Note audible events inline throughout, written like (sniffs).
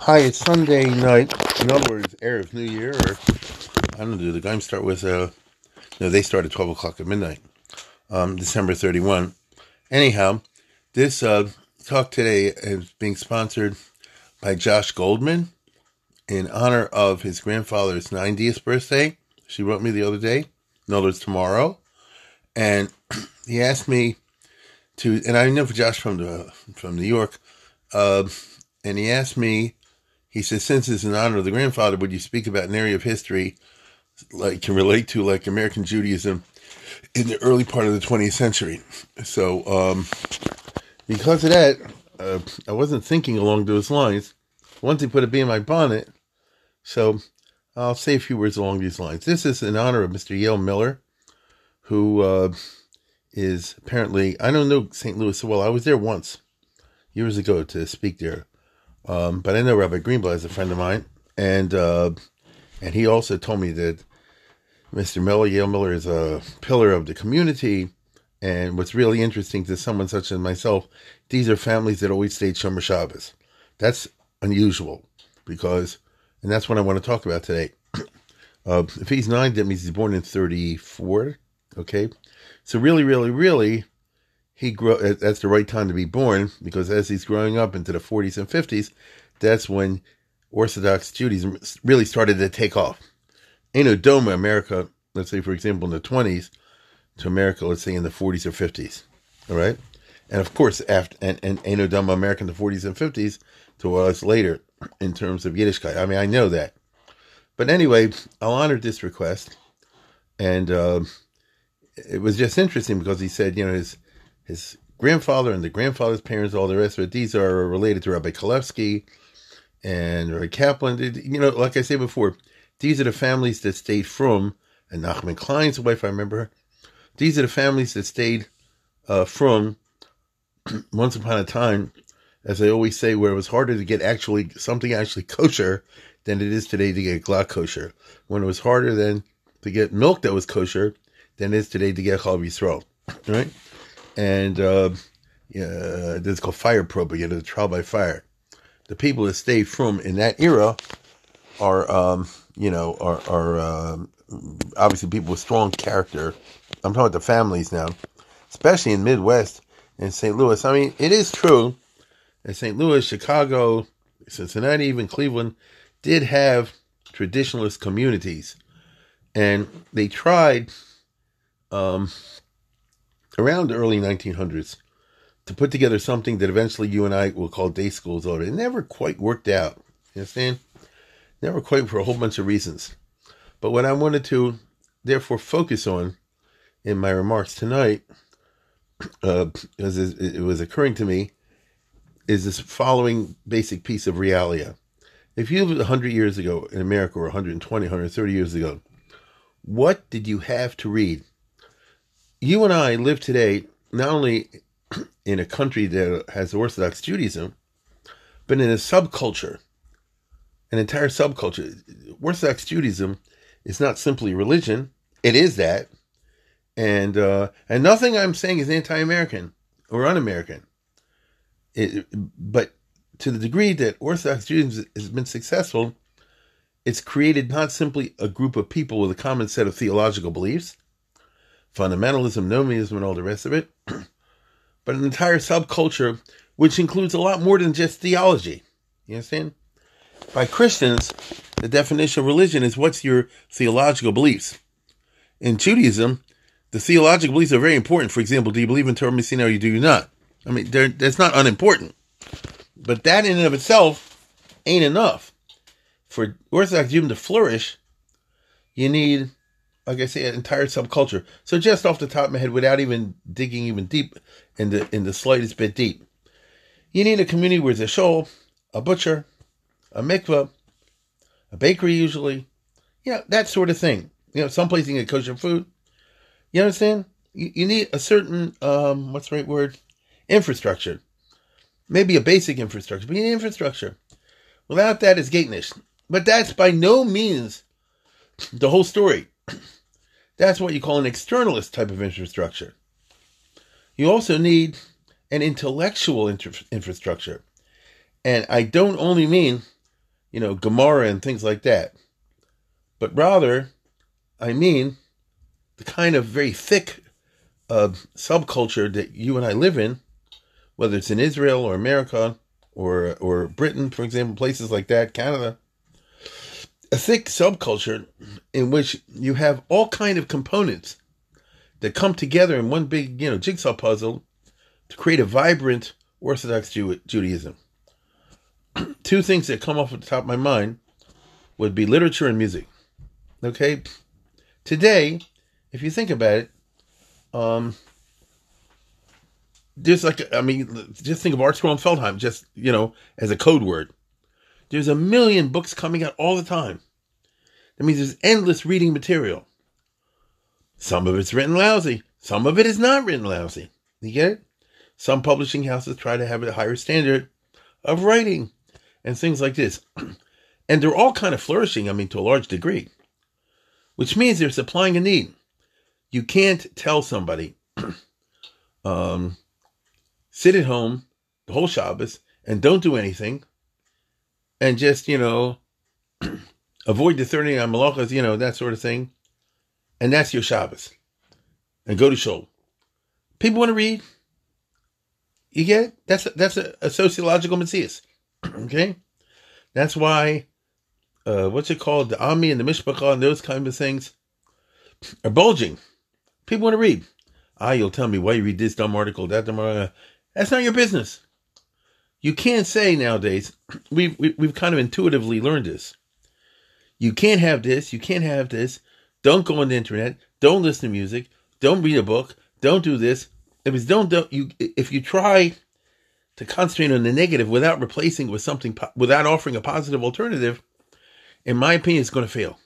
Hi, it's Sunday night. In other words, Erev New Year, or I don't know, do the games start with, uh, no, they start at 12 o'clock at midnight, um, December 31. Anyhow, this uh, talk today is being sponsored by Josh Goldman in honor of his grandfather's 90th birthday. She wrote me the other day, in other words, tomorrow. And (clears throat) he asked me to, and I know Josh from the, from New York, uh, and he asked me he says, since it's in honor of the grandfather, would you speak about an area of history like can relate to like American Judaism in the early part of the 20th century? So, um, because of that, uh, I wasn't thinking along those lines. Once he put a bee in my bonnet, so I'll say a few words along these lines. This is in honor of Mr. Yale Miller, who uh, is apparently, I don't know St. Louis so well. I was there once, years ago, to speak there. Um, but I know Rabbi Greenblatt is a friend of mine, and uh, and he also told me that Mr. Miller, Yale Miller, is a pillar of the community. And what's really interesting to someone such as myself, these are families that always stayed Shomer Shabbos. That's unusual because, and that's what I want to talk about today. (clears throat) Uh, if he's nine, that means he's born in 34. Okay. So really, really, really, he grow that's the right time to be born because as he's growing up into the 40s and 50s that's when orthodox judaism really started to take off. In Odoma, america let's say for example in the 20s to america let's say in the 40s or 50s all right? And of course after and and Odoma, america in the 40s and 50s to us later in terms of yiddishkeit. I mean i know that. But anyway i'll honor this request and uh, it was just interesting because he said you know his his grandfather and the grandfather's parents, all the rest of it, these are related to Rabbi Kalevsky and Rabbi Kaplan. You know, like I said before, these are the families that stayed from, and Nachman Klein's wife, I remember. These are the families that stayed uh, from (clears throat) once upon a time, as I always say, where it was harder to get actually something actually kosher than it is today to get glatt kosher. When it was harder than to get milk that was kosher than it is today to get chalav yisrael, right? And uh, called fire propaganda, the trial by fire. The people that stayed from in that era are, um, you know, are, are um, obviously people with strong character. I'm talking about the families now, especially in Midwest and St. Louis. I mean, it is true that St. Louis, Chicago, Cincinnati, even Cleveland did have traditionalist communities, and they tried um, around the early 1900s to put together something that eventually you and I will call day schools. Or it never quite worked out. You understand? Never quite for a whole bunch of reasons. But what I wanted to therefore focus on in my remarks tonight, uh, as it was occurring to me, is this following basic piece of realia. If you lived 100 years ago in America or 120, 130 years ago, what did you have to read? You and I live today not only (clears throat) in a country that has Orthodox Judaism, but in a subculture, an entire subculture. Orthodox Judaism is not simply religion; it is that, and uh, and nothing I'm saying is anti-American or un-American. It, but to the degree that Orthodox Judaism has been successful, it's created not simply a group of people with a common set of theological beliefs, fundamentalism, nomism, and all the rest of it, (clears throat) but an entire subculture which includes a lot more than just theology. You understand? By Christians, the definition of religion is what's your theological beliefs. In Judaism, the theological beliefs are very important. For example, do you believe in Torah MiSinai or do you not? I mean, that's not unimportant. But that in and of itself ain't enough. For Orthodox Judaism to flourish, you need like I say, an entire subculture. So just off the top of my head, without even digging even deep in the in the slightest bit deep, you need a community where there's a shul, a butcher, a mikvah, a bakery usually, you know, that sort of thing. You know, someplace you can get kosher food. You understand? You, you need a certain um, what's the right word? Infrastructure. Maybe a basic infrastructure, but you need infrastructure. Without that, it's gatenish. But that's by no means the whole story. That's what you call an externalist type of infrastructure. You also need an intellectual inter- infrastructure. And I don't only mean you know, Gemara and things like that. But rather, I mean the kind of very thick uh, subculture that you and I live in, whether it's in Israel or America or or Britain, for example, places like that, Canada, a thick subculture in which you have all kind of components that come together in one big, you know, jigsaw puzzle to create a vibrant Orthodox Jew- Judaism. (clears throat) Two things that come off the top of my mind would be literature and music. Okay, today, if you think about it, um, there's like I mean, just think of Art Scroll and Feldheim, just you know, as a code word. There's a million books coming out all the time. That means there's endless reading material. Some of it's written lousy. Some of it is not written lousy. You get it? Some publishing houses try to have a higher standard of writing and things like this. (clears throat) and they're all kind of flourishing, I mean, to a large degree, which means they're supplying a need. You can't tell somebody, (clears throat) um, sit at home the whole Shabbos and don't do anything and just, you know, (clears throat) avoid the 39 malachas, you know, that sort of thing. And that's your Shabbos. And go to shul. People want to read. You get it? That's a, that's a, a sociological mitzvah. (clears throat) okay? That's why, uh, what's it called? The Ami and the Mishpacha and those kind of things are bulging. People want to read. Ah, you'll tell me why you read this dumb article, that dumb article. That's not your business. You can't say nowadays, (clears throat) we've, we've kind of intuitively learned this. You can't have this, you can't have this. Don't go on the internet. Don't listen to music. Don't read a book. Don't do this. If it's don't, don't you if you try to concentrate on the negative without replacing with something without offering a positive alternative, in my opinion, it's going to fail.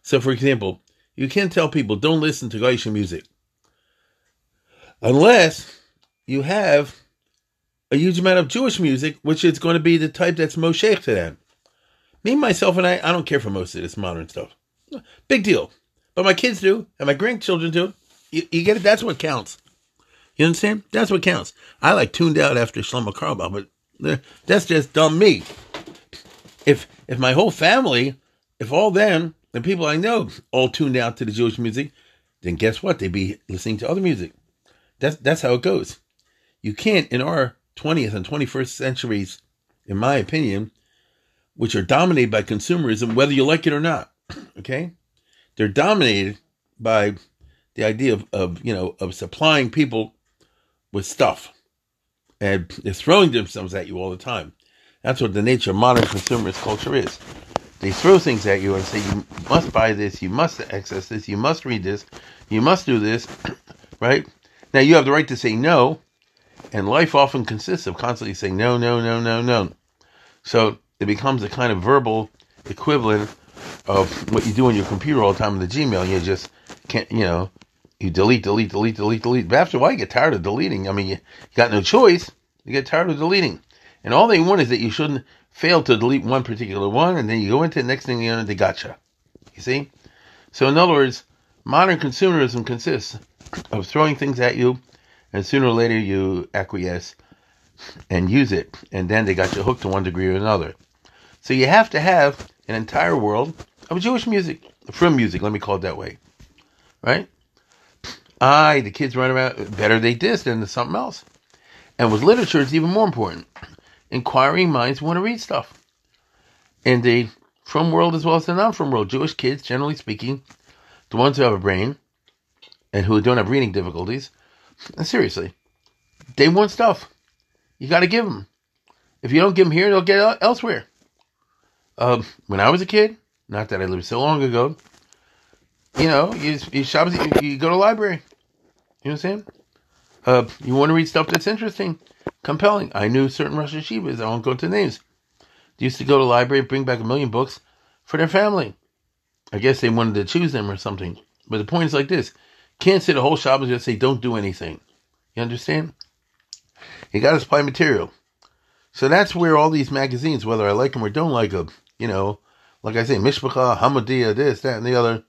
So, for example, you can't tell people don't listen to goyishe music unless you have a huge amount of Jewish music, which is going to be the type that's most Moshe to them. Me, myself, and I, I don't care for most of this modern stuff. Big deal. But my kids do, and my grandchildren do. You, you get it? That's what counts. You understand? That's what counts. I like tuned out after Shlomo Carlebach, but eh, that's just dumb me. If if my whole family, if all them, the people I know, all tuned out to the Jewish music, then guess what? They'd be listening to other music. That's that's how it goes. You can't in our 20th and 21st centuries, in my opinion, which are dominated by consumerism, whether you like it or not. (clears throat) Okay, they're dominated by the idea of, of you know of supplying people with stuff, and they're throwing themselves at you all the time. That's what the nature of modern consumerist culture is. They throw things at you and say you must buy this, you must access this, you must read this, you must do this, (clears throat) right? Now you have the right to say no, and life often consists of constantly saying no, no, no, no, no. So it becomes a kind of verbal equivalent of what you do on your computer all the time in the Gmail. You just can't, you know, you delete, delete, delete, delete, delete. But after a while, you get tired of deleting. I mean, you, got no choice. You get tired of deleting. And all they want is that you shouldn't fail to delete one particular one, and then you go into the next thing you know, they gotcha. You see? So, in other words, modern consumerism consists of throwing things at you, and sooner or later you acquiesce and use it, and then they got you hooked to one degree or another. So, you have to have an entire world of Jewish music, from music, let me call it that way. Right? Aye, the kids run around, better they this than something else. And with literature, it's even more important. Inquiring minds want to read stuff. And the from world as well as the non from world. Jewish kids, generally speaking, the ones who have a brain and who don't have reading difficulties, seriously, they want stuff. You got to give them. If you don't give them here, they'll get elsewhere. Um, when I was a kid, not that I lived so long ago, you know, you you shop, you, you go to library. You know what I'm saying? Uh, you want to read stuff that's interesting, compelling. I knew certain Rosh Yeshivas. I won't go into names. They used to go to library, bring back a million books for their family. I guess they wanted to choose them or something. But the point is like this: can't say the whole and just say, "Don't do anything." You understand? You got to supply material. So that's where all these magazines, whether I like them or don't like them, you know, like I say, Mishpacha, Hamodia, this, that, and the other.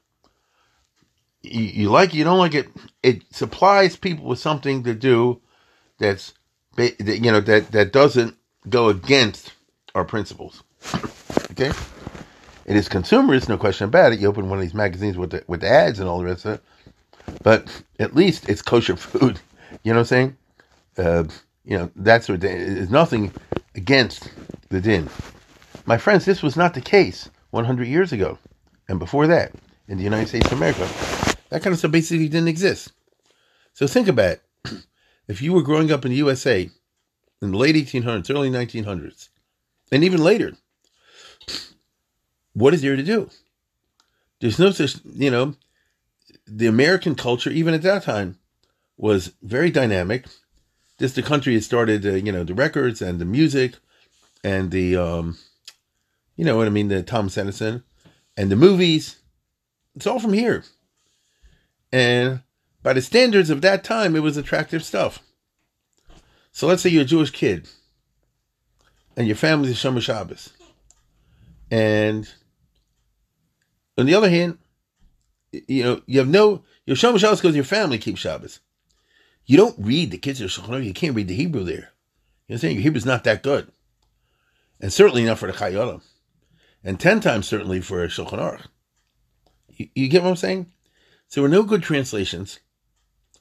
You, you like it, you don't like it. It supplies people with something to do that's, you know, that, that doesn't go against our principles. Okay? It is consumerist, no question about it. You open one of these magazines with the, with the ads and all the rest of it. But at least it's kosher food. (laughs) You know what I'm saying? Uh, you know, that's what is nothing against the din. My friends, this was not the case 100 years ago and before that in the United States of America. That kind of stuff basically didn't exist. So think about it. (clears throat) If you were growing up in the USA in the late 1800s, early 1900s, and even later, (sniffs) what is there to do? There's no such, you know, the American culture, even at that time, was very dynamic. Just the country had started, uh, you know, the records and the music, and the, um, you know what I mean, the Thomas Edison, and the movies. It's all from here, and by the standards of that time, it was attractive stuff. So let's say you're a Jewish kid, and your family's a Shomer Shabbos, and on the other hand, you know, you have no, your Shomer Shabbos because your family keeps Shabbos. You don't read the Kitzur Shulchan You can't read the Hebrew there. You know what I'm saying? Your Hebrew's not that good. And certainly not for the Chayyim. And ten times certainly for Shulchan Aruch. You, you get what I'm saying? So there were no good translations.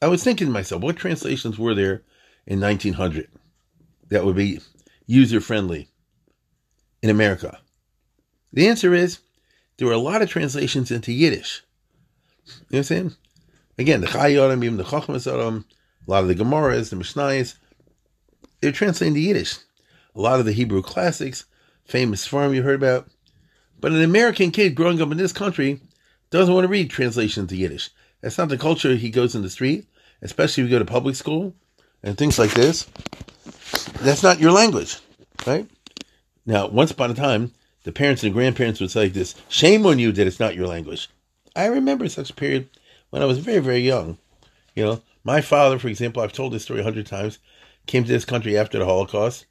I was thinking to myself, what translations were there in 1900 that would be user friendly in America? The answer is there were a lot of translations into Yiddish. You know what I'm saying? Again, the Chayyim, even the Chachmas a lot of the Gemaras, the Mishnayos, they're translating to Yiddish. A lot of the Hebrew classics, famous farm you heard about. But an American kid growing up in this country doesn't want to read translations to Yiddish. That's not the culture he goes in the street, especially if you go to public school and things like this. That's not your language, right? Now, once upon a time, the parents and grandparents would say this shame on you that it's not your language. I remember such a period when I was very, very young. You know, my father, for example, I've told this story a hundred times, came to this country after the Holocaust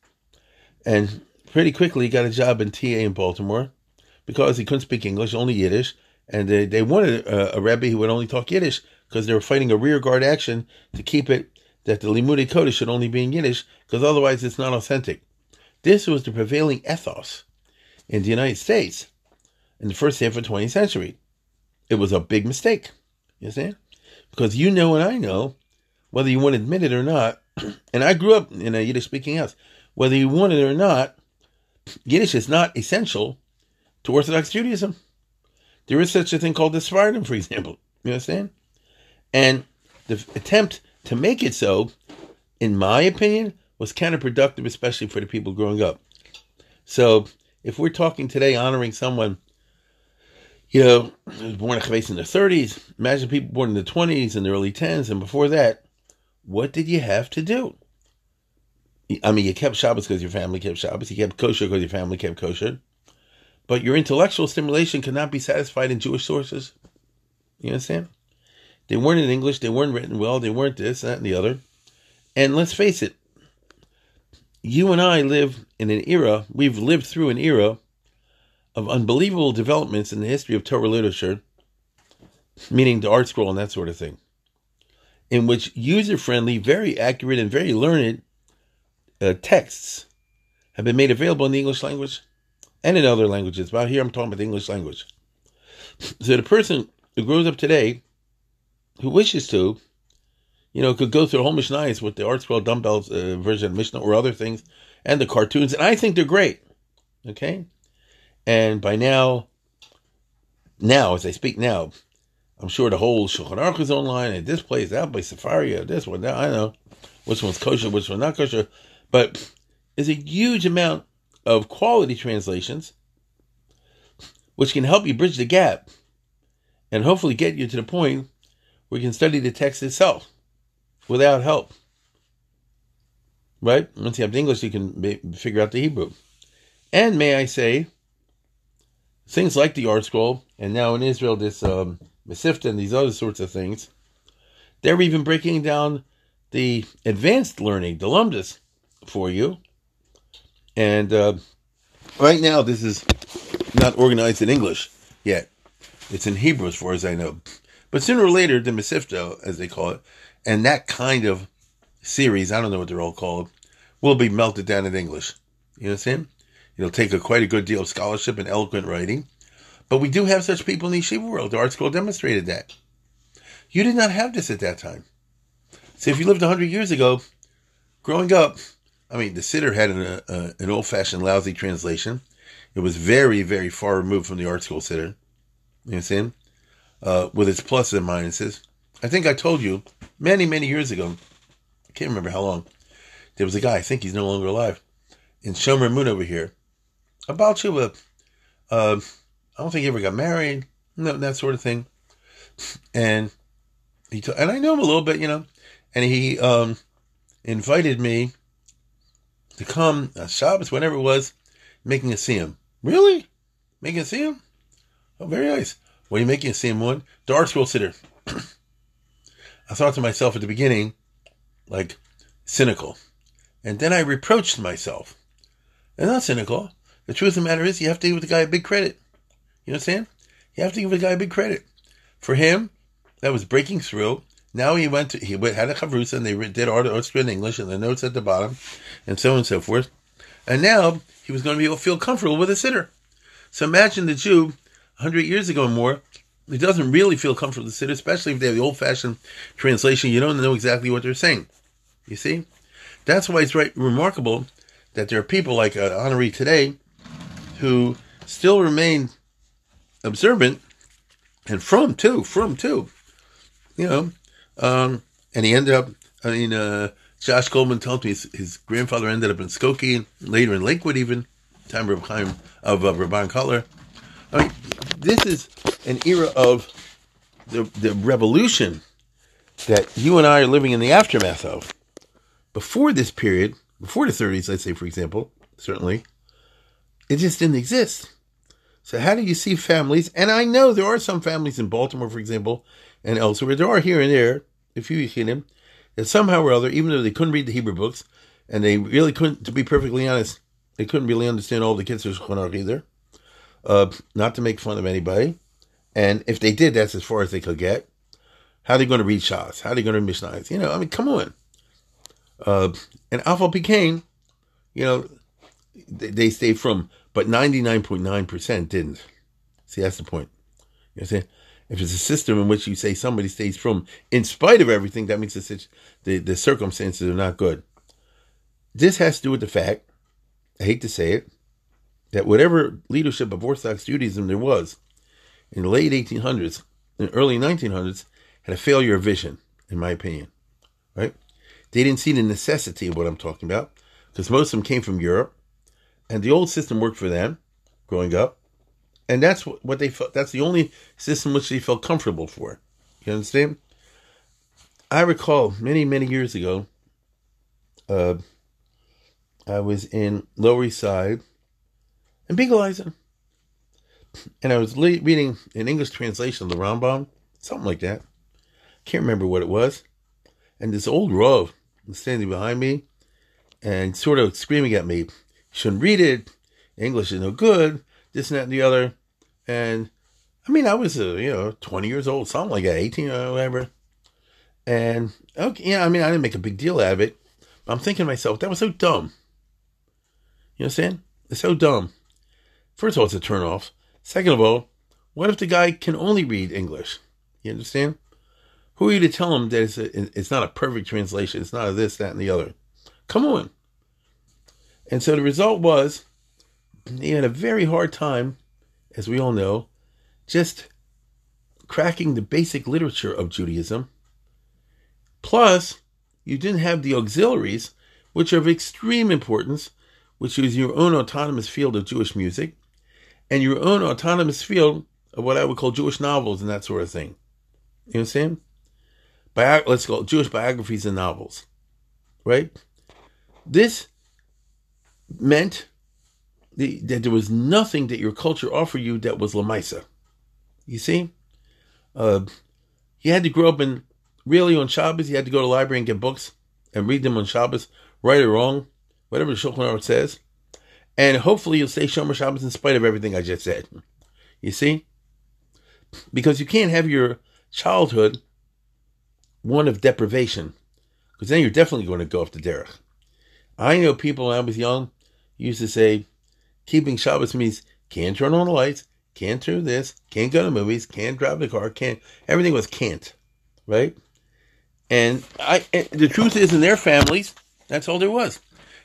and pretty quickly got a job in TA in Baltimore because he couldn't speak English, only Yiddish. And they, they wanted a, a Rebbe who would only talk Yiddish because they were fighting a rearguard action to keep it that the Limudei Kodesh should only be in Yiddish because otherwise it's not authentic. This was the prevailing ethos in the United States in the first half of the 20th century. It was a big mistake. You understand? Because you know and I know, whether you want to admit it or not, (clears throat) and I grew up in a Yiddish speaking house, whether you want it or not, (clears throat) Yiddish is not essential to Orthodox Judaism. There is such a thing called the Sephardim, for example. You understand? And the attempt to make it so, in my opinion, was counterproductive, especially for the people growing up. So, if we're talking today honoring someone, you know, was born in the 30s, imagine people born in the 20s and the early 10s, and before that, what did you have to do? I mean, you kept Shabbos because your family kept Shabbos. You kept kosher because your family kept kosher. But your intellectual stimulation cannot be satisfied in Jewish sources. You understand? They weren't in English. They weren't written well. They weren't this, that, and the other. And let's face it, you and I live in an era, we've lived through an era of unbelievable developments in the history of Torah literature, meaning the art scroll and that sort of thing, in which user friendly, very accurate, and very learned uh, texts have been made available in the English language and in other languages. But here I'm talking about the English language. So the person who grows up today, who wishes to, you know, could go through the whole Mishnah with the ArtScroll dumbbells uh, version of Mishnah or other things, and the cartoons, and I think they're great. Okay, and by now, now as I speak now, I'm sure the whole Shulchan Aruch is online, and this place, that place, Sefaria, this one, that I know which one's kosher, which one's not kosher, but there's a huge amount of quality translations, which can help you bridge the gap and hopefully get you to the point where you can study the text itself without help. Right? Once you have the English, you can figure out the Hebrew. And may I say, things like the art scroll, and now in Israel, this um, Mesivta and these other sorts of things, they're even breaking down the advanced learning, the Lumdus, for you. And uh, right now, this is not organized in English yet. It's in Hebrew, as far as I know. But sooner or later, the Mesivta, as they call it, and that kind of series, I don't know what they're all called, will be melted down in English. You understand? It'll take a quite a good deal of scholarship and eloquent writing. But we do have such people in the yeshiva world. The ArtScroll demonstrated that. You did not have this at that time. So if you lived 100 years ago, growing up, I mean, the sitter had an, uh, an old fashioned lousy translation. It was very, very far removed from the art school siddur. You understand? Uh, with its pluses and minuses. I think I told you many, many years ago, I can't remember how long, there was a guy, I think he's no longer alive, in Shomer Moon over here, about Tshuva. Uh, I don't think he ever got married, no, that sort of thing. And he t- and I know him a little bit, you know, and he um, invited me to come uh, Shabbos, whenever it was, making a siyum. Really? Making a siyum? Oh, very nice. What are you making a siyum one? The ArtScroll Siddur. (clears throat) I thought to myself at the beginning, like, cynical. And then I reproached myself. And not cynical. The truth of the matter is, you have to give the guy a big credit. You understand? You have to give the guy a big credit. For him, that was breaking through. Now he went to, he had a chavrusa and they did art, art in English and the notes at the bottom and so on and so forth. And now he was going to be able to feel comfortable with a siddur. So imagine the Jew 100 years ago or more he doesn't really feel comfortable with to sit, especially if they have the old fashioned translation. You don't know exactly what they're saying. You see? That's why it's right remarkable that there are people like uh, Honoree today who still remain observant and from too, from too. You know, um, and he ended up, I mean, uh, Josh Goldman told me his, his, grandfather ended up in Skokie, later in Lakewood even, time of Chaim, of uh, Rabban Color. I mean, this is an era of the, the revolution that you and I are living in the aftermath of. Before this period, before the 30s, let's say, for example, certainly, it just didn't exist. So how do you see families? And I know there are some families in Baltimore, for example, and elsewhere. There are here and there, a few you see them, that somehow or other, even though they couldn't read the Hebrew books, and they really couldn't, to be perfectly honest, they couldn't really understand all the kids of either. Uh, not to make fun of anybody. And if they did, that's as far as they could get. How are they going to read Shas? How are they going to read Mishnahs? You know, I mean, come on. Uh, and Alpha became, you know, they, they stayed from, but 99.9% didn't. See, that's the point. You know saying? If it's a system in which you say somebody stays from in spite of everything, that means the, the, the circumstances are not good. This has to do with the fact, I hate to say it, that whatever leadership of Orthodox Judaism there was in the late 1800s and early 1900s had a failure of vision, in my opinion. Right? They didn't see the necessity of what I'm talking about because most of them came from Europe, and the old system worked for them growing up, and that's what they felt. That's the only system which they felt comfortable for. You understand? I recall many many years ago. Uh, I was in Lower East Side, and Beagle and I was le- reading an English translation of the Rambam, something like that. Can't remember what it was. And this old Rav was standing behind me and sort of screaming at me, shouldn't read it. English is no good. This and that and the other. And I mean, I was, uh, you know, 20 years old, something like that, 18 or whatever. And, okay, yeah, I mean, I didn't make a big deal out of it. I'm thinking to myself, that was so dumb. You know what I'm saying? It's so dumb. First of all, it's a turnoff. Second of all, what if the guy can only read English? You understand? Who are you to tell him that it's, a, it's not a perfect translation? It's not a this, that, and the other. Come on. And so the result was he had a very hard time, as we all know, just cracking the basic literature of Judaism. Plus, you didn't have the auxiliaries, which are of extreme importance, which is your own autonomous field of Jewish music, and your own autonomous field of what I would call Jewish novels and that sort of thing. You know what I'm saying? Bio- let's call it Jewish biographies and novels, right? This meant the, that there was nothing that your culture offered you that was Lamaisa. You see? Uh, you had to grow up in really on Shabbos, you had to go to the library and get books and read them on Shabbos, right or wrong, whatever the Shulchan Aruch says. And hopefully you'll stay Shomer Shabbos in spite of everything I just said. You see? Because you can't have your childhood one of deprivation. Because then you're definitely going to go off the derech. I know people when I was young used to say, keeping Shabbos means can't turn on the lights, can't do this, can't go to movies, can't drive the car, can't. Everything was can't, right? And I, and the truth is, in their families, that's all there was.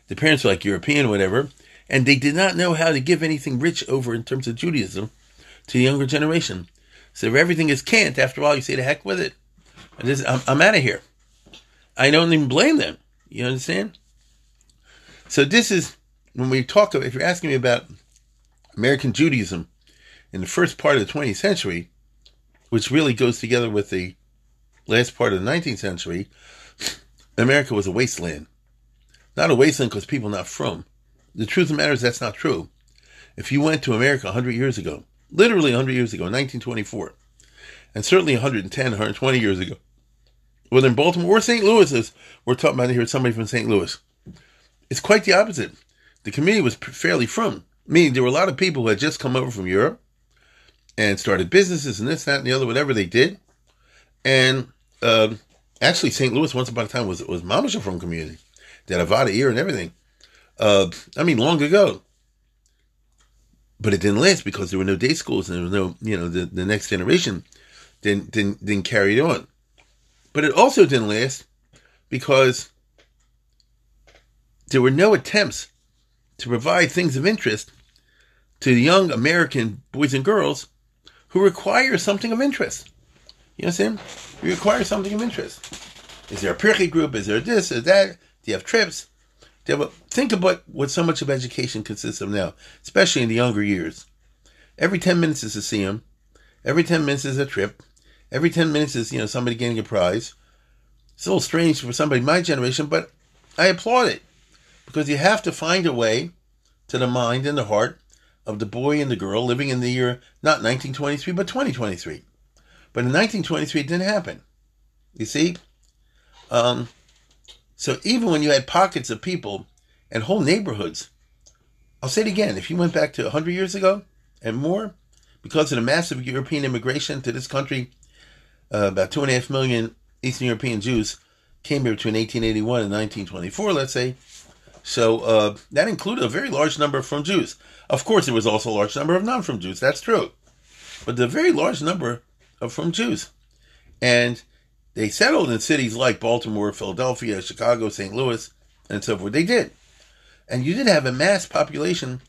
The parents were like European, whatever, and they did not know how to give anything rich over in terms of Judaism to the younger generation. So if everything is can't, after all, you say the heck with it. This, I'm, I'm out of here. I don't even blame them. You understand? So this is when we talk. If you're asking me about American Judaism in the first part of the 20th century, which really goes together with the last part of the 19th century, America was a wasteland. Not a wasteland because people not from. The truth of the matter is that's not true. If you went to America 100 years ago, literally 100 years ago, 1924, and certainly 110, 120 years ago, whether in Baltimore or St. Louis, we're talking about here, somebody from St. Louis, it's quite the opposite. The community was fairly from, meaning there were a lot of people who had just come over from Europe and started businesses and this, that, and the other, whatever they did. And uh, actually, St. Louis, once upon a time, was was Mamisha from community. They had a Vaad Ha'ir and everything. Uh, I mean, long ago. But it didn't last because there were no day schools and there was no, you know, the, the next generation didn't, didn't, didn't carry it on. But it also didn't last because there were no attempts to provide things of interest to young American boys and girls who require something of interest. You understand? You require something of interest. Is there a Pirchei group? Is there this or that? Do you have trips? Do you have a, think about what so much of education consists of now, especially in the younger years. Every 10 minutes is a siyum. Every 10 minutes is a trip. Every 10 minutes is, you know, somebody getting a prize. It's a little strange for somebody my generation, but I applaud it because you have to find a way to the mind and the heart of the boy and the girl living in the year not 1923 but 2023. But in 1923 it didn't happen. You see, um, so even when you had pockets of people and whole neighborhoods, I'll say it again: if you went back to 100 years ago and more, because of the massive European immigration to this country uh, about two and a half million Eastern European Jews came here between 1881 and 1924, let's say. So uh, that included a very large number from Jews. Of course, there was also a large number of non from Jews. That's true. But the very large number of from Jews. And they settled in cities like Baltimore, Philadelphia, Chicago, St. Louis, and so forth. They did. And you did have a mass population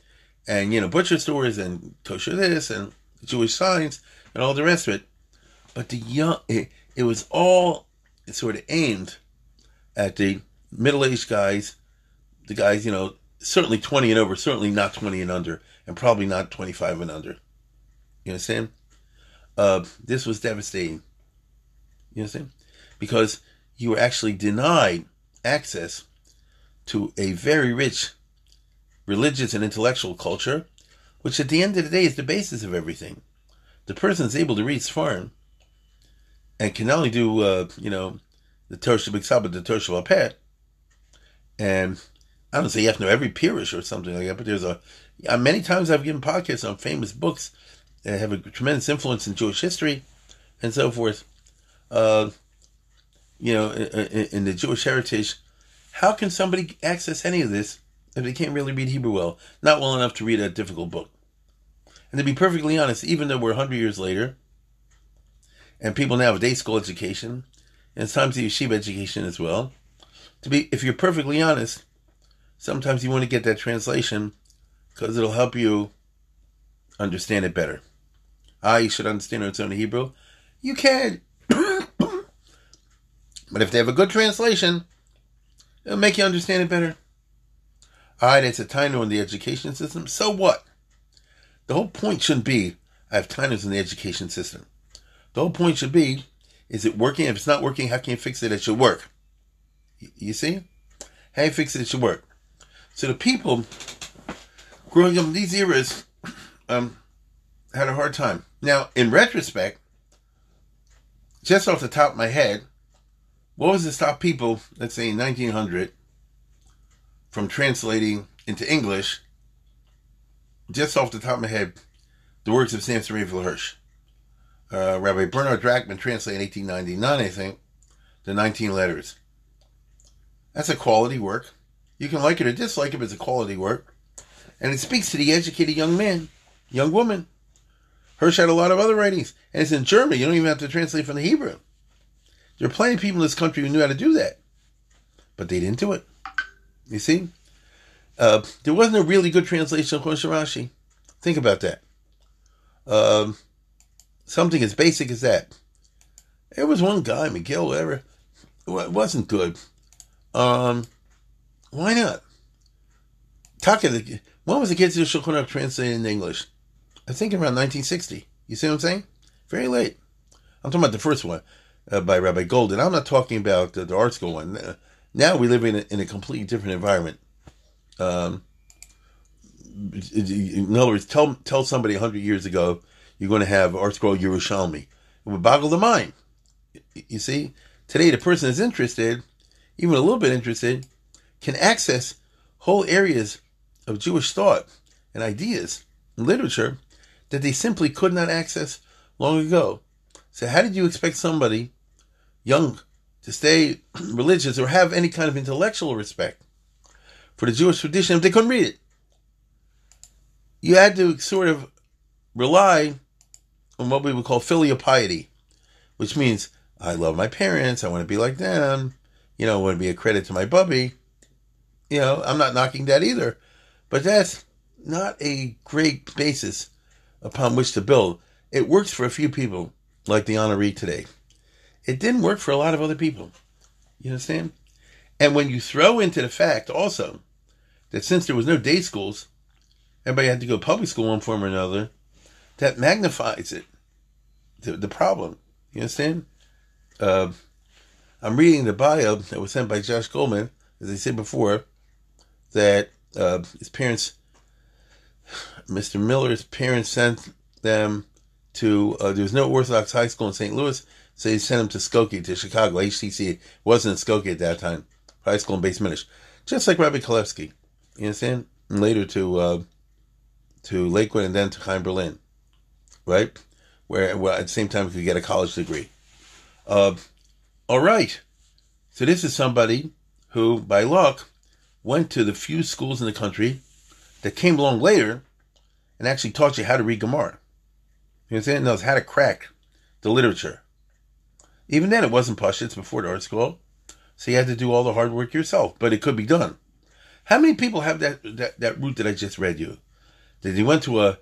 and, you know, butcher stores and kosher this and Jewish signs and all the rest of it. But the young, it, it was all sort of aimed at the middle aged guys, the guys, you know, certainly 20 and over, certainly not 20 and under, and probably not 25 and under. You understand? Uh, this was devastating. You understand? Because you were actually denied access to a very rich religious and intellectual culture, which at the end of the day is the basis of everything. The person is able to read Sfarim and can only do uh, you know the Torah but the Torah Shabbat, and I don't say you have to know every Pirish or something like that, but there's a uh, many times I've given podcasts on famous books that have a tremendous influence in Jewish history and so forth. Uh, you know, in, in, the Jewish heritage, how can somebody access any of this if they can't really read Hebrew well, not well enough to read a difficult book? And to be perfectly honest, even though we're 100 years later, and people now have day school education, and sometimes yeshiva education as well. To be, if you're perfectly honest, sometimes you want to get that translation because it'll help you understand it better. Ah, you should understand its own Hebrew. You can, (coughs) but if they have a good translation, it'll make you understand it better. All right, it's a time in the education system. So what? The whole point shouldn't be I have timers in the education system. The whole point should be, is it working? If it's not working, how can you fix it? It should work. You see? How you fix it? It should work. So the people growing up in these eras um, had a hard time. Now, in retrospect, just off the top of my head, what was to stop people, let's say in 1900, from translating into English, just off the top of my head, the works of Samson Raphael Hirsch? uh, Rabbi Bernard Drachman translated in 1899, I think, the 19 letters. That's a quality work. You can like it or dislike it, but it's a quality work. And it speaks to the educated young man, young woman. Hirsch had a lot of other writings, and it's in German. You don't even have to translate from the Hebrew. There are plenty of people in this country who knew how to do that, but they didn't do it. You see, uh, there wasn't a really good translation of Rashi. Think about that. Um, something as basic as that. There was one guy, McGill, whatever, it wasn't good. Um, why not? Taka, when was the Kitzur Shulchan translated in English? I think around 1960. You see what I'm saying? Very late. I'm talking about the first one uh, by Rabbi Golden. I'm not talking about the school one. Uh, now we live in a, in a completely different environment. Um, in other words, tell tell somebody hundred years ago you're going to have ArtScroll Yerushalmi. It would boggle the mind. You see, today the person is interested, even a little bit interested, can access whole areas of Jewish thought and ideas and literature that they simply could not access long ago. So, how did you expect somebody young to stay (clears throat) religious or have any kind of intellectual respect for the Jewish tradition if they couldn't read it? You had to sort of rely on what we would call filial piety, which means I love my parents, I want to be like them, you know, I want to be a credit to my bubby. You know, I'm not knocking that either. But that's not a great basis upon which to build. It works for a few people, like the honoree today. It didn't work for a lot of other people. You understand? And when you throw into the fact also that since there was no day schools, everybody had to go to public school one form or another, that magnifies it, the, the problem. You understand? Uh, I'm reading the bio that was sent by Josh Goldman, as I said before, that uh, his parents, Mr. Miller's parents sent them to, uh, there was no Orthodox high school in St. Louis, so they sent him to Skokie, to Chicago. HTC wasn't in Skokie at that time, high school in Beis Midrash. Just like Rabbi Kalevsky, you understand? And later to uh, to Lakewood and then to Chaim Berlin, right? Where well, at the same time he could get a college degree. Uh, all right. So this is somebody who, by luck, went to the few schools in the country that came along later and actually taught you how to read Gemara. You know, i mean, understand? Knows how to crack the literature. Even then, it wasn't It's before the ArtScroll. so you had to do all the hard work yourself. But it could be done. How many people have that that, that route that I just read you? That he went to a,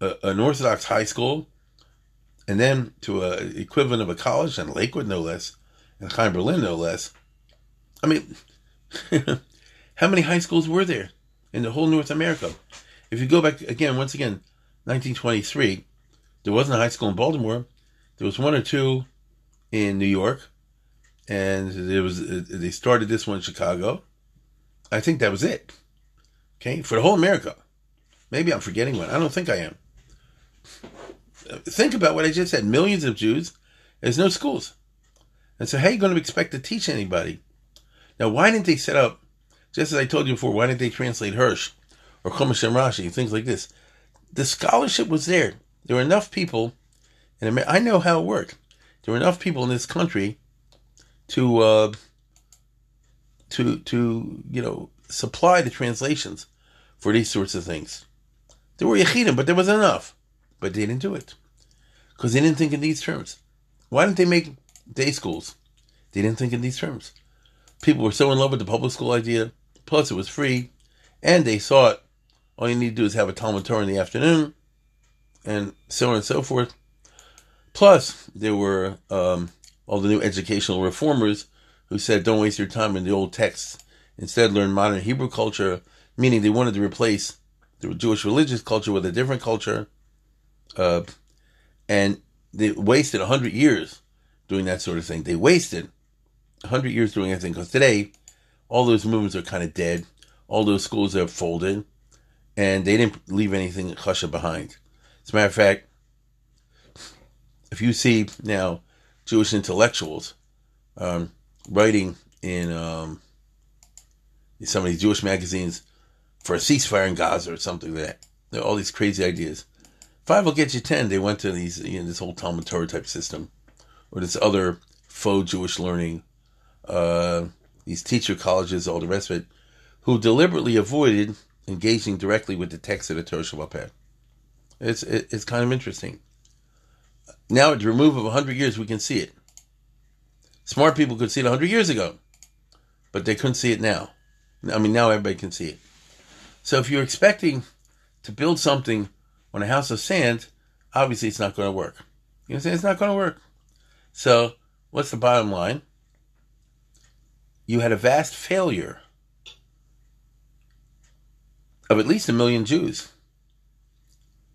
a an Orthodox high school, and then to a equivalent of a college in Lakewood, no less, and Chaim Berlin, no less. I mean, (laughs) how many high schools were there in the whole North America? If you go back again, once again, 1923, there wasn't a high school in Baltimore. There was one or two in New York, and there was uh, they started this one in Chicago. I think that was it. Okay, for the whole America. Maybe I'm forgetting one. I don't think I am. Think about what I just said. Millions of Jews. There's no schools. And so, how are you going to expect to teach anybody? Now, why didn't they set up, just as I told you before, why didn't they translate Hirsch or Chumash and Rashi, things like this? The scholarship was there. There were enough people, and I know how it worked. There were enough people in this country to, uh, to, to, you know, supply the translations for these sorts of things. There were Yechidim, but there was enough. But they didn't do it. Because they didn't think in these terms. Why didn't they make day schools. They didn't think in these terms. People were so in love with the public school idea. Plus, it was free, and they saw it. all you need to do is have a Talmud Torah in the afternoon, and so on and so forth. Plus, there were um, all the new educational reformers who said, "Don't waste your time in the old texts. Instead, learn modern Hebrew culture." Meaning, they wanted to replace the Jewish religious culture with a different culture, uh, and they wasted hundred years doing that sort of thing. They wasted 100 years doing anything because today, all those movements are kind of dead. All those schools have folded, and they didn't leave anything chasha behind. As a matter of fact, if you see now Jewish intellectuals um, writing in um, some of these Jewish magazines for a ceasefire in Gaza or something like that, all these crazy ideas. Five will get you ten. They went to these you know, this whole Talmud Torah type system or this other faux Jewish learning, uh, these teacher colleges, all the rest of it, who deliberately avoided engaging directly with the text of the Torah Shabbat. It's, it's kind of interesting. Now, at the remove of 100 years, we can see it. Smart people could see it 100 years ago, but they couldn't see it now. I mean, now everybody can see it. So if you're expecting to build something on a house of sand, obviously it's not going to work. You know? It's not going to work. So what's the bottom line? You had a vast failure of at least a million Jews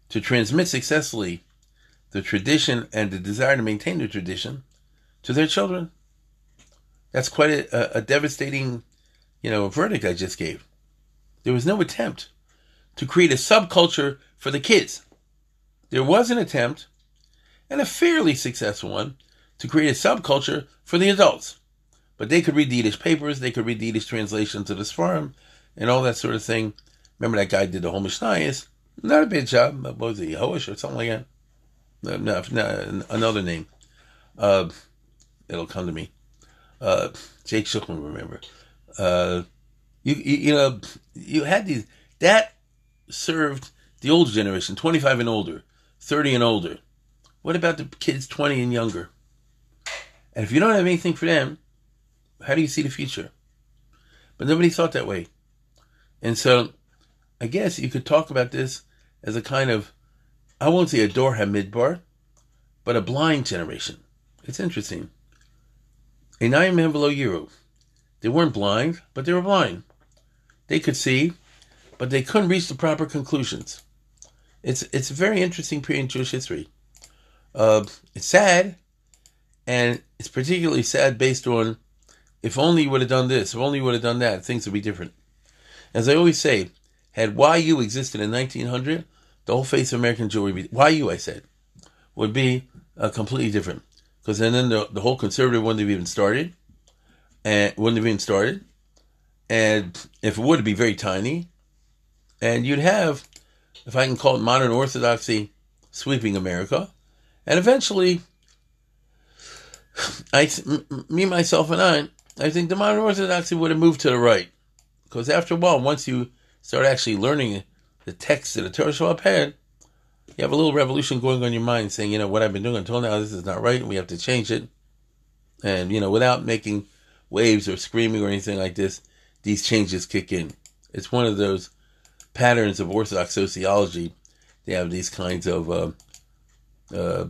to transmit successfully the tradition and the desire to maintain the tradition to their children. That's quite a, a, devastating, you know, verdict I just gave. There was no attempt to create a subculture for the kids. There was an attempt, and a fairly successful one, to create a subculture for the adults. But they could read the Yiddish papers, they could read the Yiddish translations of the Sfarim, and all that sort of thing. Remember that guy did the whole Mishnayos? Not a bad job. What was he, Hoish or something like that? No, no, no another name. Uh, it'll come to me. Uh, Jake Shulman, remember. Uh, you, you, you know, you had these, that served the older generation, 25 and older, 30 and older. What about the kids 20 and younger? And if you don't have anything for them, how do you see the future? But nobody thought that way. And so I guess you could talk about this as a kind of, I won't say a Dor Hamidbar, but a blind generation. It's interesting. Einayim below Yiru. They weren't blind, but they were blind. They could see, but they couldn't reach the proper conclusions. It's it's a very interesting period in Jewish history. Uh, it's sad, and it's particularly sad based on if only you would have done this, if only you would have done that, things would be different. As I always say, had YU existed in 1900, the whole face of American Jewry, would be, YU, I said, would be uh, completely different. Because then, then the, the whole conservative wouldn't have even started, and wouldn't have even started. And if it would, be very tiny. And you'd have, if I can call it modern orthodoxy, sweeping America. And eventually, (sighs) I, me, myself, and I, I think the modern orthodoxy would have moved to the right. Because after a while, once you start actually learning the text of the Torah Shabbat had, you have a little revolution going on in your mind saying, you know, what I've been doing until now, this is not right, and we have to change it. And, you know, without making waves or screaming or anything like this, these changes kick in. It's one of those patterns of Orthodox sociology. They have these kinds of uh, uh,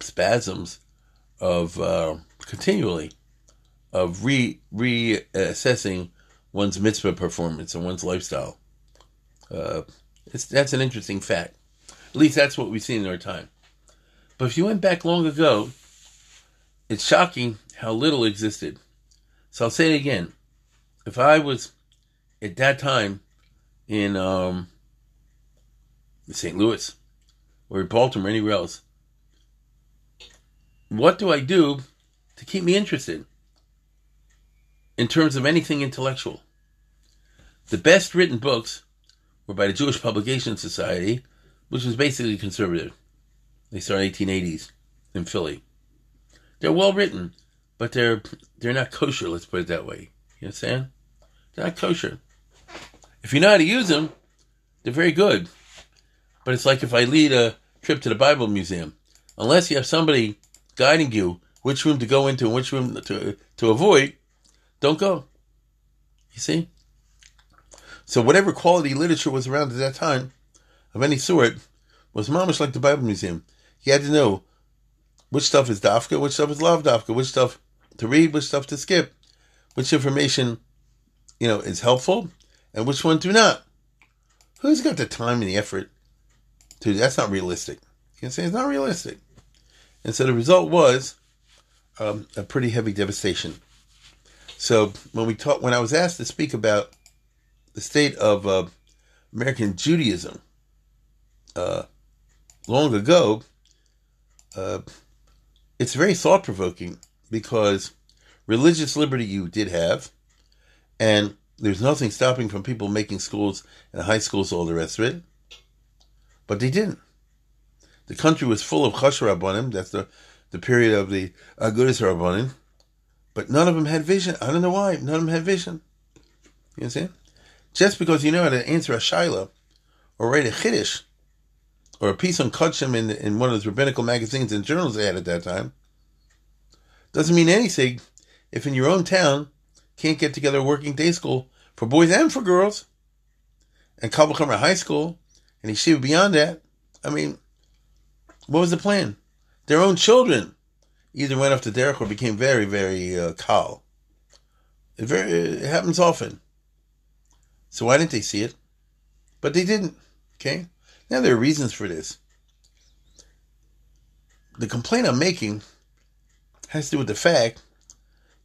spasms of uh, continually of re reassessing one's mitzvah performance and one's lifestyle. Uh, that's an interesting fact. At least that's what we've seen in our time. But if you went back long ago, it's shocking how little existed. So I'll say it again if I was at that time in um, St. Louis or Baltimore, or anywhere else, what do I do to keep me interested in terms of anything intellectual? The best written books were by the Jewish Publication Society, which was basically conservative. They started in the 1880s in Philly. They're well written, but they're they're not kosher. Let's put it that way. You understand? They're not kosher. If you know how to use them, they're very good. But it's like if I lead a trip to the Bible Museum. Unless you have somebody guiding you which room to go into and which room to, to avoid, don't go. You see? So whatever quality literature was around at that time, of any sort, was mamish like the Bible Museum. You had to know which stuff is dafka, which stuff is lav dafka, which stuff to read, which stuff to skip, which information you know, is helpful and which one do not. Who's got the time and the effort to? That's not realistic. You can say it's not realistic. And so the result was um, a pretty heavy devastation. So when we talk, when I was asked to speak about the state of uh, American Judaism uh, long ago, uh, it's very thought provoking because religious liberty you did have, and there's nothing stopping from people making schools and high schools, all the rest of it. But they didn't. The country was full of Chash Rabbanim, that's the, the period of the Agudas Rabbanim, but none of them had vision. I don't know why. None of them had vision. You understand? Just because you know how to answer a shaila or write a chiddush or a piece on Kutchim in, in one of those rabbinical magazines and journals they had at that time doesn't mean anything if in your own town can't get together a working day school for boys and for girls and Kabul High School and Yeshiva beyond that. I mean, what was the plan? Their own children either went off to derech or became very, very uh, kal. It, very, it happens often. So why didn't they see it? But they didn't. Okay? Now there are reasons for this. The complaint I'm making has to do with the fact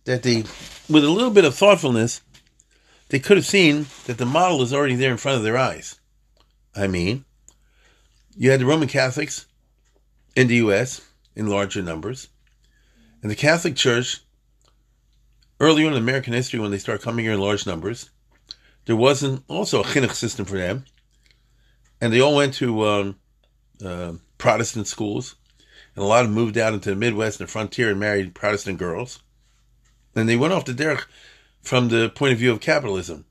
that they, with a little bit of thoughtfulness, they could have seen that the model is already there in front of their eyes. I mean, you had the Roman Catholics in the U.S. in larger numbers, and the Catholic Church earlier in American history when they start coming here in large numbers, there wasn't also a chinuch system for them, and they all went to um, uh, Protestant schools, and a lot of them moved out into the Midwest and the frontier and married Protestant girls, and they went off to derech from the point of view of capitalism.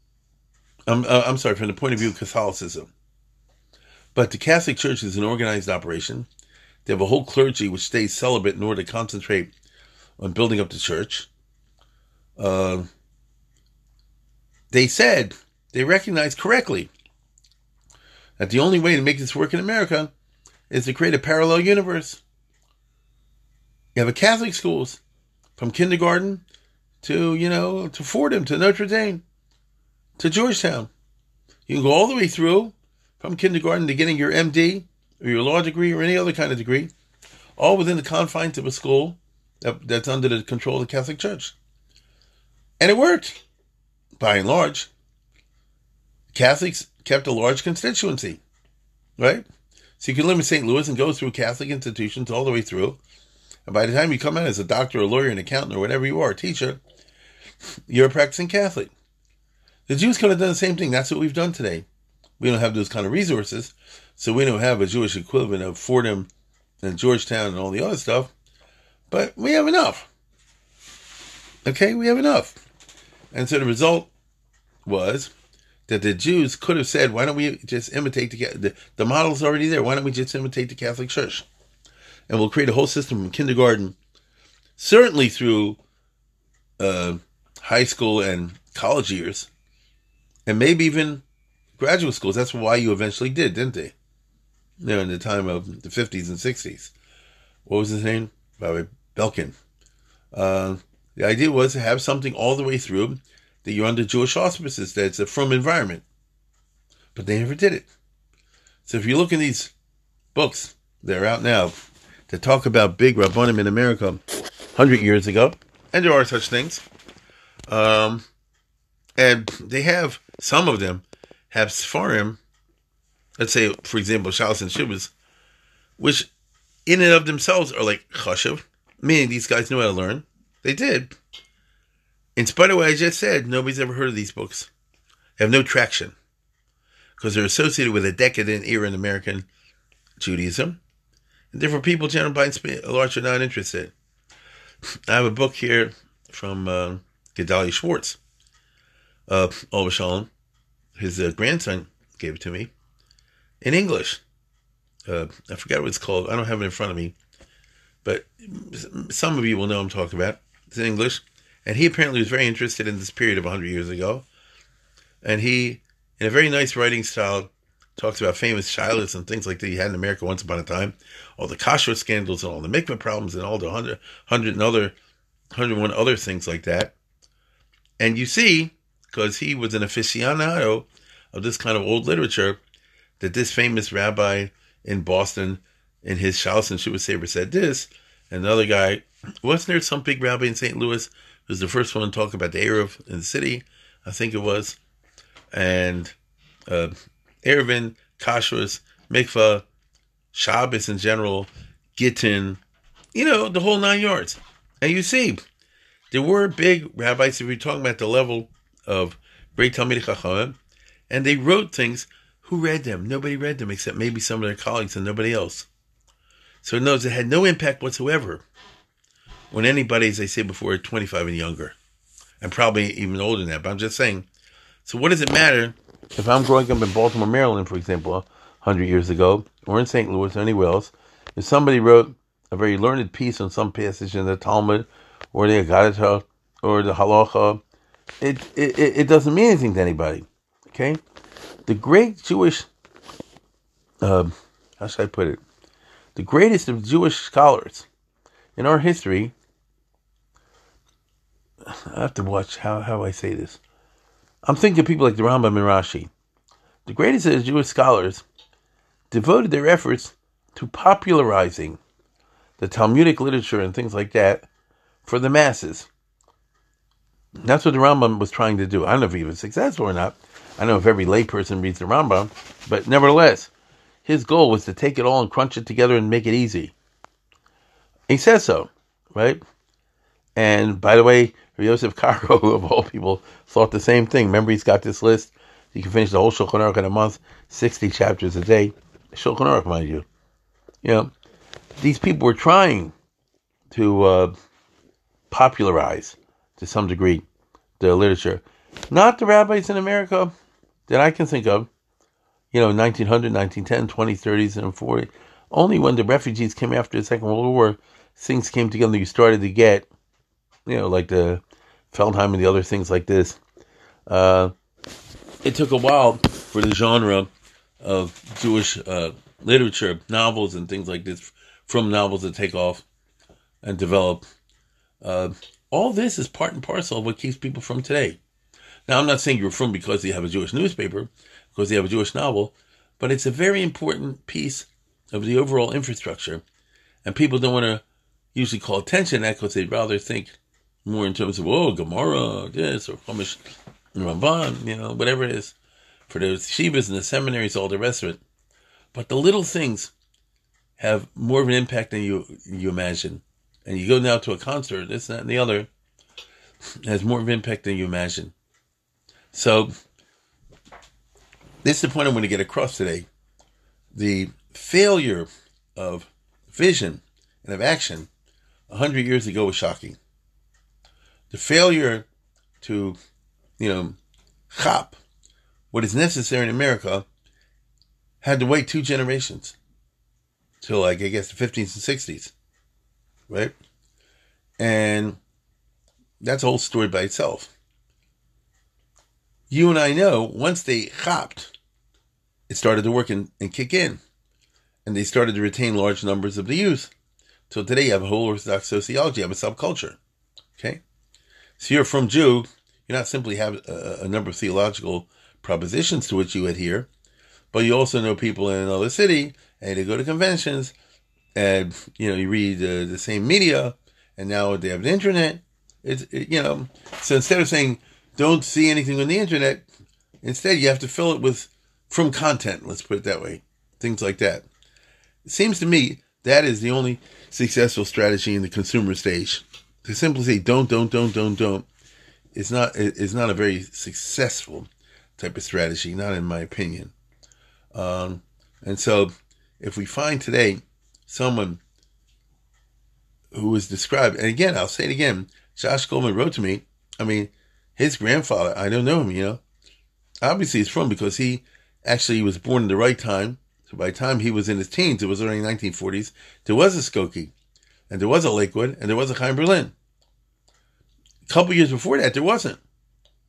Uh, I'm sorry, from the point of view of Catholicism. But the Catholic Church is an organized operation. They have a whole clergy which stays celibate in order to concentrate on building up the church. Uh, they said, they recognized correctly that the only way to make this work in America is to create a parallel universe. You have a Catholic schools from kindergarten to, you know, to Fordham, to Notre Dame, to Georgetown. You can go all the way through from kindergarten to getting your MD or your law degree or any other kind of degree, all within the confines of a school that's under the control of the Catholic Church. And it worked, by and large. Catholics kept a large constituency, right? So you can live in St. Louis and go through Catholic institutions all the way through. And by the time you come out as a doctor, a lawyer, an accountant, or whatever you are, a teacher, you're a practicing Catholic. The Jews could have done the same thing. That's what we've done today. We don't have those kind of resources, so we don't have a Jewish equivalent of Fordham and Georgetown and all the other stuff. But we have enough. Okay, we have enough. And so the result was that the Jews could have said, why don't we just imitate the, the, the model's already there. Why don't we just imitate the Catholic Church? And we'll create a whole system from kindergarten, certainly through uh, high school and college years, and maybe even graduate schools. That's why you eventually did, didn't they? You know, in the time of the 50s and 60s. What was his name? By Belkin. Uh, the idea was to have something all the way through that you're under Jewish auspices, that it's a from environment. But they never did it. So if you look in these books, they're out now, that talk about big Rabbanim in America 100 years ago, and there are such things. Um, and they have, some of them have Sfarim, let's say, for example, Shalas and Shubas, which in and of themselves are like chashav, meaning these guys know how to learn. They did. In spite of what I just said, nobody's ever heard of these books. They have no traction because they're associated with a decadent era in American Judaism. And therefore, people generally by and large are not interested. I have a book here from uh, Gedalia Schwartz, uh, Shalom. His uh, grandson gave it to me in English. Uh, I forgot what it's called. I don't have it in front of me, but some of you will know I'm talking about. It's in English, and he apparently was very interested in this period of 100 years ago. And he, in a very nice writing style, talks about famous shilas and things like that he had in America once upon a time, all the kashrut scandals and all the mikvah problems and all the hundred, hundred and other, hundred one other things like that. And you see, because he was an aficionado of this kind of old literature, that this famous rabbi in Boston, in his Shalas and Shuvah Saber, said this. And another guy, wasn't there some big rabbi in St. Louis who was the first one to talk about the Eruv in the city? I think it was. And uh, Eruvin, Kashrus, Mikvah, Shabbos in general, Gittin, you know, the whole nine yards. And you see, there were big rabbis, if you're talking about the level of great Talmid Chachamim, and they wrote things. Who read them? Nobody read them except maybe some of their colleagues and nobody else. So it knows it had no impact whatsoever when anybody, as I said before, 25 and younger, and probably even older than that. But I'm just saying, So what does it matter if I'm growing up in Baltimore, Maryland, for example, hundred years ago, or in St. Louis, or anywhere else, if somebody wrote a very learned piece on some passage in the Talmud, or the Agadah, or the Halacha, it, it it doesn't mean anything to anybody. Okay, the great Jewish, uh, how should I put it? The greatest of Jewish scholars in our history. I have to watch how how I say this. I'm thinking people like the Rambam and Rashi. The greatest of Jewish scholars devoted their efforts to popularizing the Talmudic literature and things like that for the masses. That's what the Rambam was trying to do. I don't know if he was successful or not. I don't know if every layperson reads the Rambam, but nevertheless, his goal was to take it all and crunch it together and make it easy. He says so, right? And by the way, Yosef Karo, (laughs) of all people, thought the same thing. Remember, he's got this list. You can finish the whole Shulchan Aruch in a month, 60 chapters a day. Shulchan Aruch, mind you. You know, these people were trying to uh, popularize, to some degree, the literature. Not the rabbis in America that I can think of, you know, 1900, 1910, 20, 30s, and 40. Only when the refugees came after the Second World War, things came together. You started to get, you know, like the Feldheim and the other things like this. Uh, it took a while for the genre of Jewish uh, literature, novels, and things like this, from novels to take off and develop. Uh, all this is part and parcel of what keeps people from today. Now, I'm not saying you're from because you have a Jewish newspaper, because they have a Jewish novel, but it's a very important piece of the overall infrastructure. And people don't want to usually call attention to that because they'd rather think more in terms of, oh, Gemara, this, or Chumash, Ramban, you know, whatever it is, for the shivas and the seminaries, all the rest of it. But the little things have more of an impact than you you imagine. And you go now to a concert, this, that, and the other, has more of an impact than you imagine. So, this is the point I want to get across today. The failure of vision and of action a hundred years ago was shocking. The failure to, you know, chop what is necessary in America had to wait two generations till like I guess the 50s and 60s, right? And that's a whole story by itself. You and I know once they hopped, it started to work and, and kick in, and they started to retain large numbers of the youth. So today you have a whole Orthodox sociology, you have a subculture. Okay, so you're from Jew, you not simply have a, a number of theological propositions to which you adhere, but you also know people in another city and they go to conventions and, you know, you read uh, the same media and now they have the internet. It's, it, you know, so instead of saying don't see anything on the internet, instead you have to fill it with from content, let's put it that way. Things like that. It seems to me that is the only successful strategy in the consumer stage. To simply say don't, don't, don't, don't, don't, it's not, it's not a very successful type of strategy, not in my opinion. Um, and so, if we find today someone who is described, and again, I'll say it again, Josh Goldman wrote to me. I mean, his grandfather, I don't know him, you know. Obviously, he's from because he actually he was born in the right time. So by the time he was in his teens, it was already 1940s. There was a Skokie, and there was a Lakewood, and there was a Chaim Berlin. A couple years before that, there wasn't.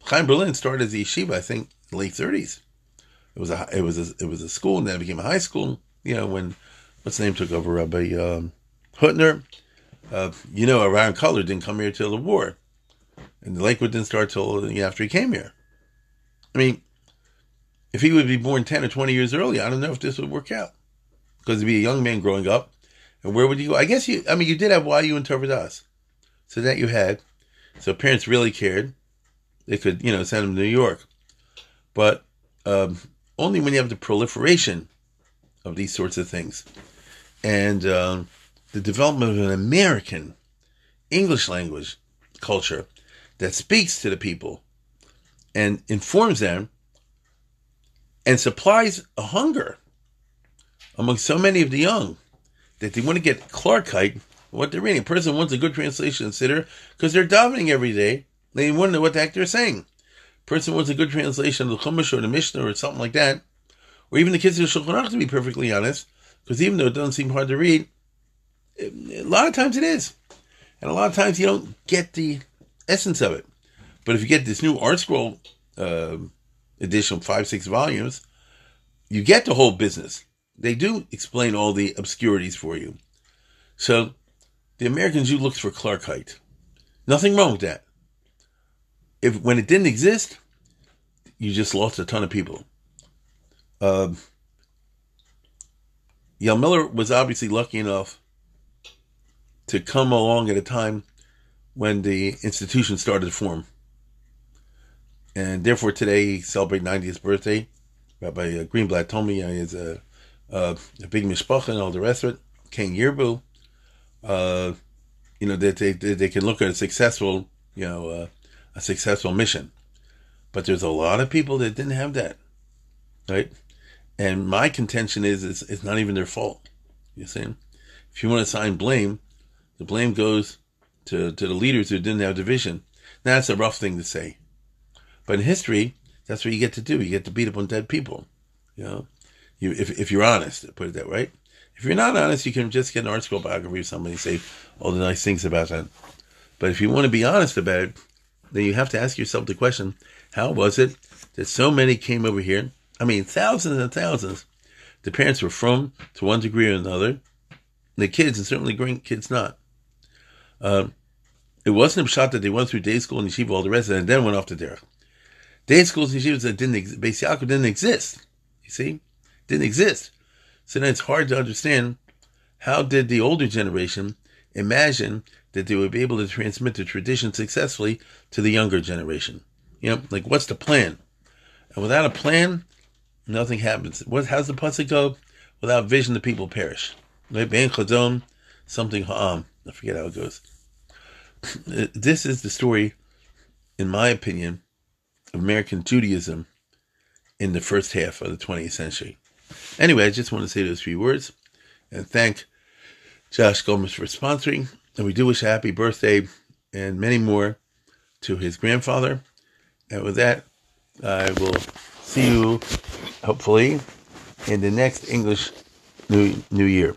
Chaim Berlin started as a yeshiva, I think, late 30s. It was a it was a, it was a school, and then it became a high school. You know when what's name took over Rabbi um, Hutner. Uh, you know, Aaron Kotler didn't come here till the war, and the Lakewood didn't start till after he came here. I mean, if he would be born ten or twenty years early, I don't know if this would work out because he'd be a young man growing up. And where would you go? I guess you. I mean, you did have YU and us, so that you had. So parents really cared. They could, you know, send him to New York, but um, only when you have the proliferation of these sorts of things and uh, the development of an American English language culture that speaks to the people and informs them and supplies a hunger among so many of the young that they want to get Clarkite what they're reading. A person wants a good translation consider because they're davening every day. They wonder what the heck they're saying. A person wants a good translation of the Chumash or the Mishnah or something like that, or even the Kitzur Shulchan Aruch, to be perfectly honest, because even though it doesn't seem hard to read, a lot of times it is. And a lot of times you don't get the essence of it. But if you get this new ArtScroll uh, edition, five, six volumes, you get the whole business. They do explain all the obscurities for you. So the American Jew looks for Clarkite. Nothing wrong with that. If when it didn't exist, you just lost a ton of people. Uh, Yale Miller was obviously lucky enough to come along at a time when the institution started to form. And therefore, today celebrate 90th birthday. Rabbi uh, Greenblatt told me uh, is a, a, a big mishpacha and all the rest of it. Kein Yirbu, uh, you know, they, they, they can look at a successful, you know, uh, a successful mission. But there's a lot of people that didn't have that, right? And my contention is it's, it's not even their fault. You see, if you want to assign blame, the blame goes to, to the leaders who didn't have the vision. Now, that's a rough thing to say. But in history, that's what you get to do. You get to beat up on dead people. You know, you, if, if you're honest, put it that way. If you're not honest, you can just get an ArtScroll biography of somebody and say all the nice things about that. But if you want to be honest about it, then you have to ask yourself the question, how was it that so many came over here? I mean, thousands and thousands. The parents were from to one degree or another. The kids, and certainly great kids not. Uh, it wasn't a shot that they went through day school and yeshiva, all the rest and then went off to derech. Day schools and yeshivas that didn't, Beis Yaakov didn't exist. You see? Didn't exist. So then it's hard to understand how did the older generation imagine that they would be able to transmit the tradition successfully to the younger generation. You know, like what's the plan? And without a plan, nothing happens. What how's the pasuk go? Without vision, the people perish. Right? Something ha'am. I forget how it goes. (coughs) This is the story, in my opinion, American Judaism in the first half of the 20th century. Anyway, I just want to say those few words and thank Josh Gomez for sponsoring. And we do wish a happy birthday and many more to his grandfather. And with that, I will see you hopefully in the next English New New Year.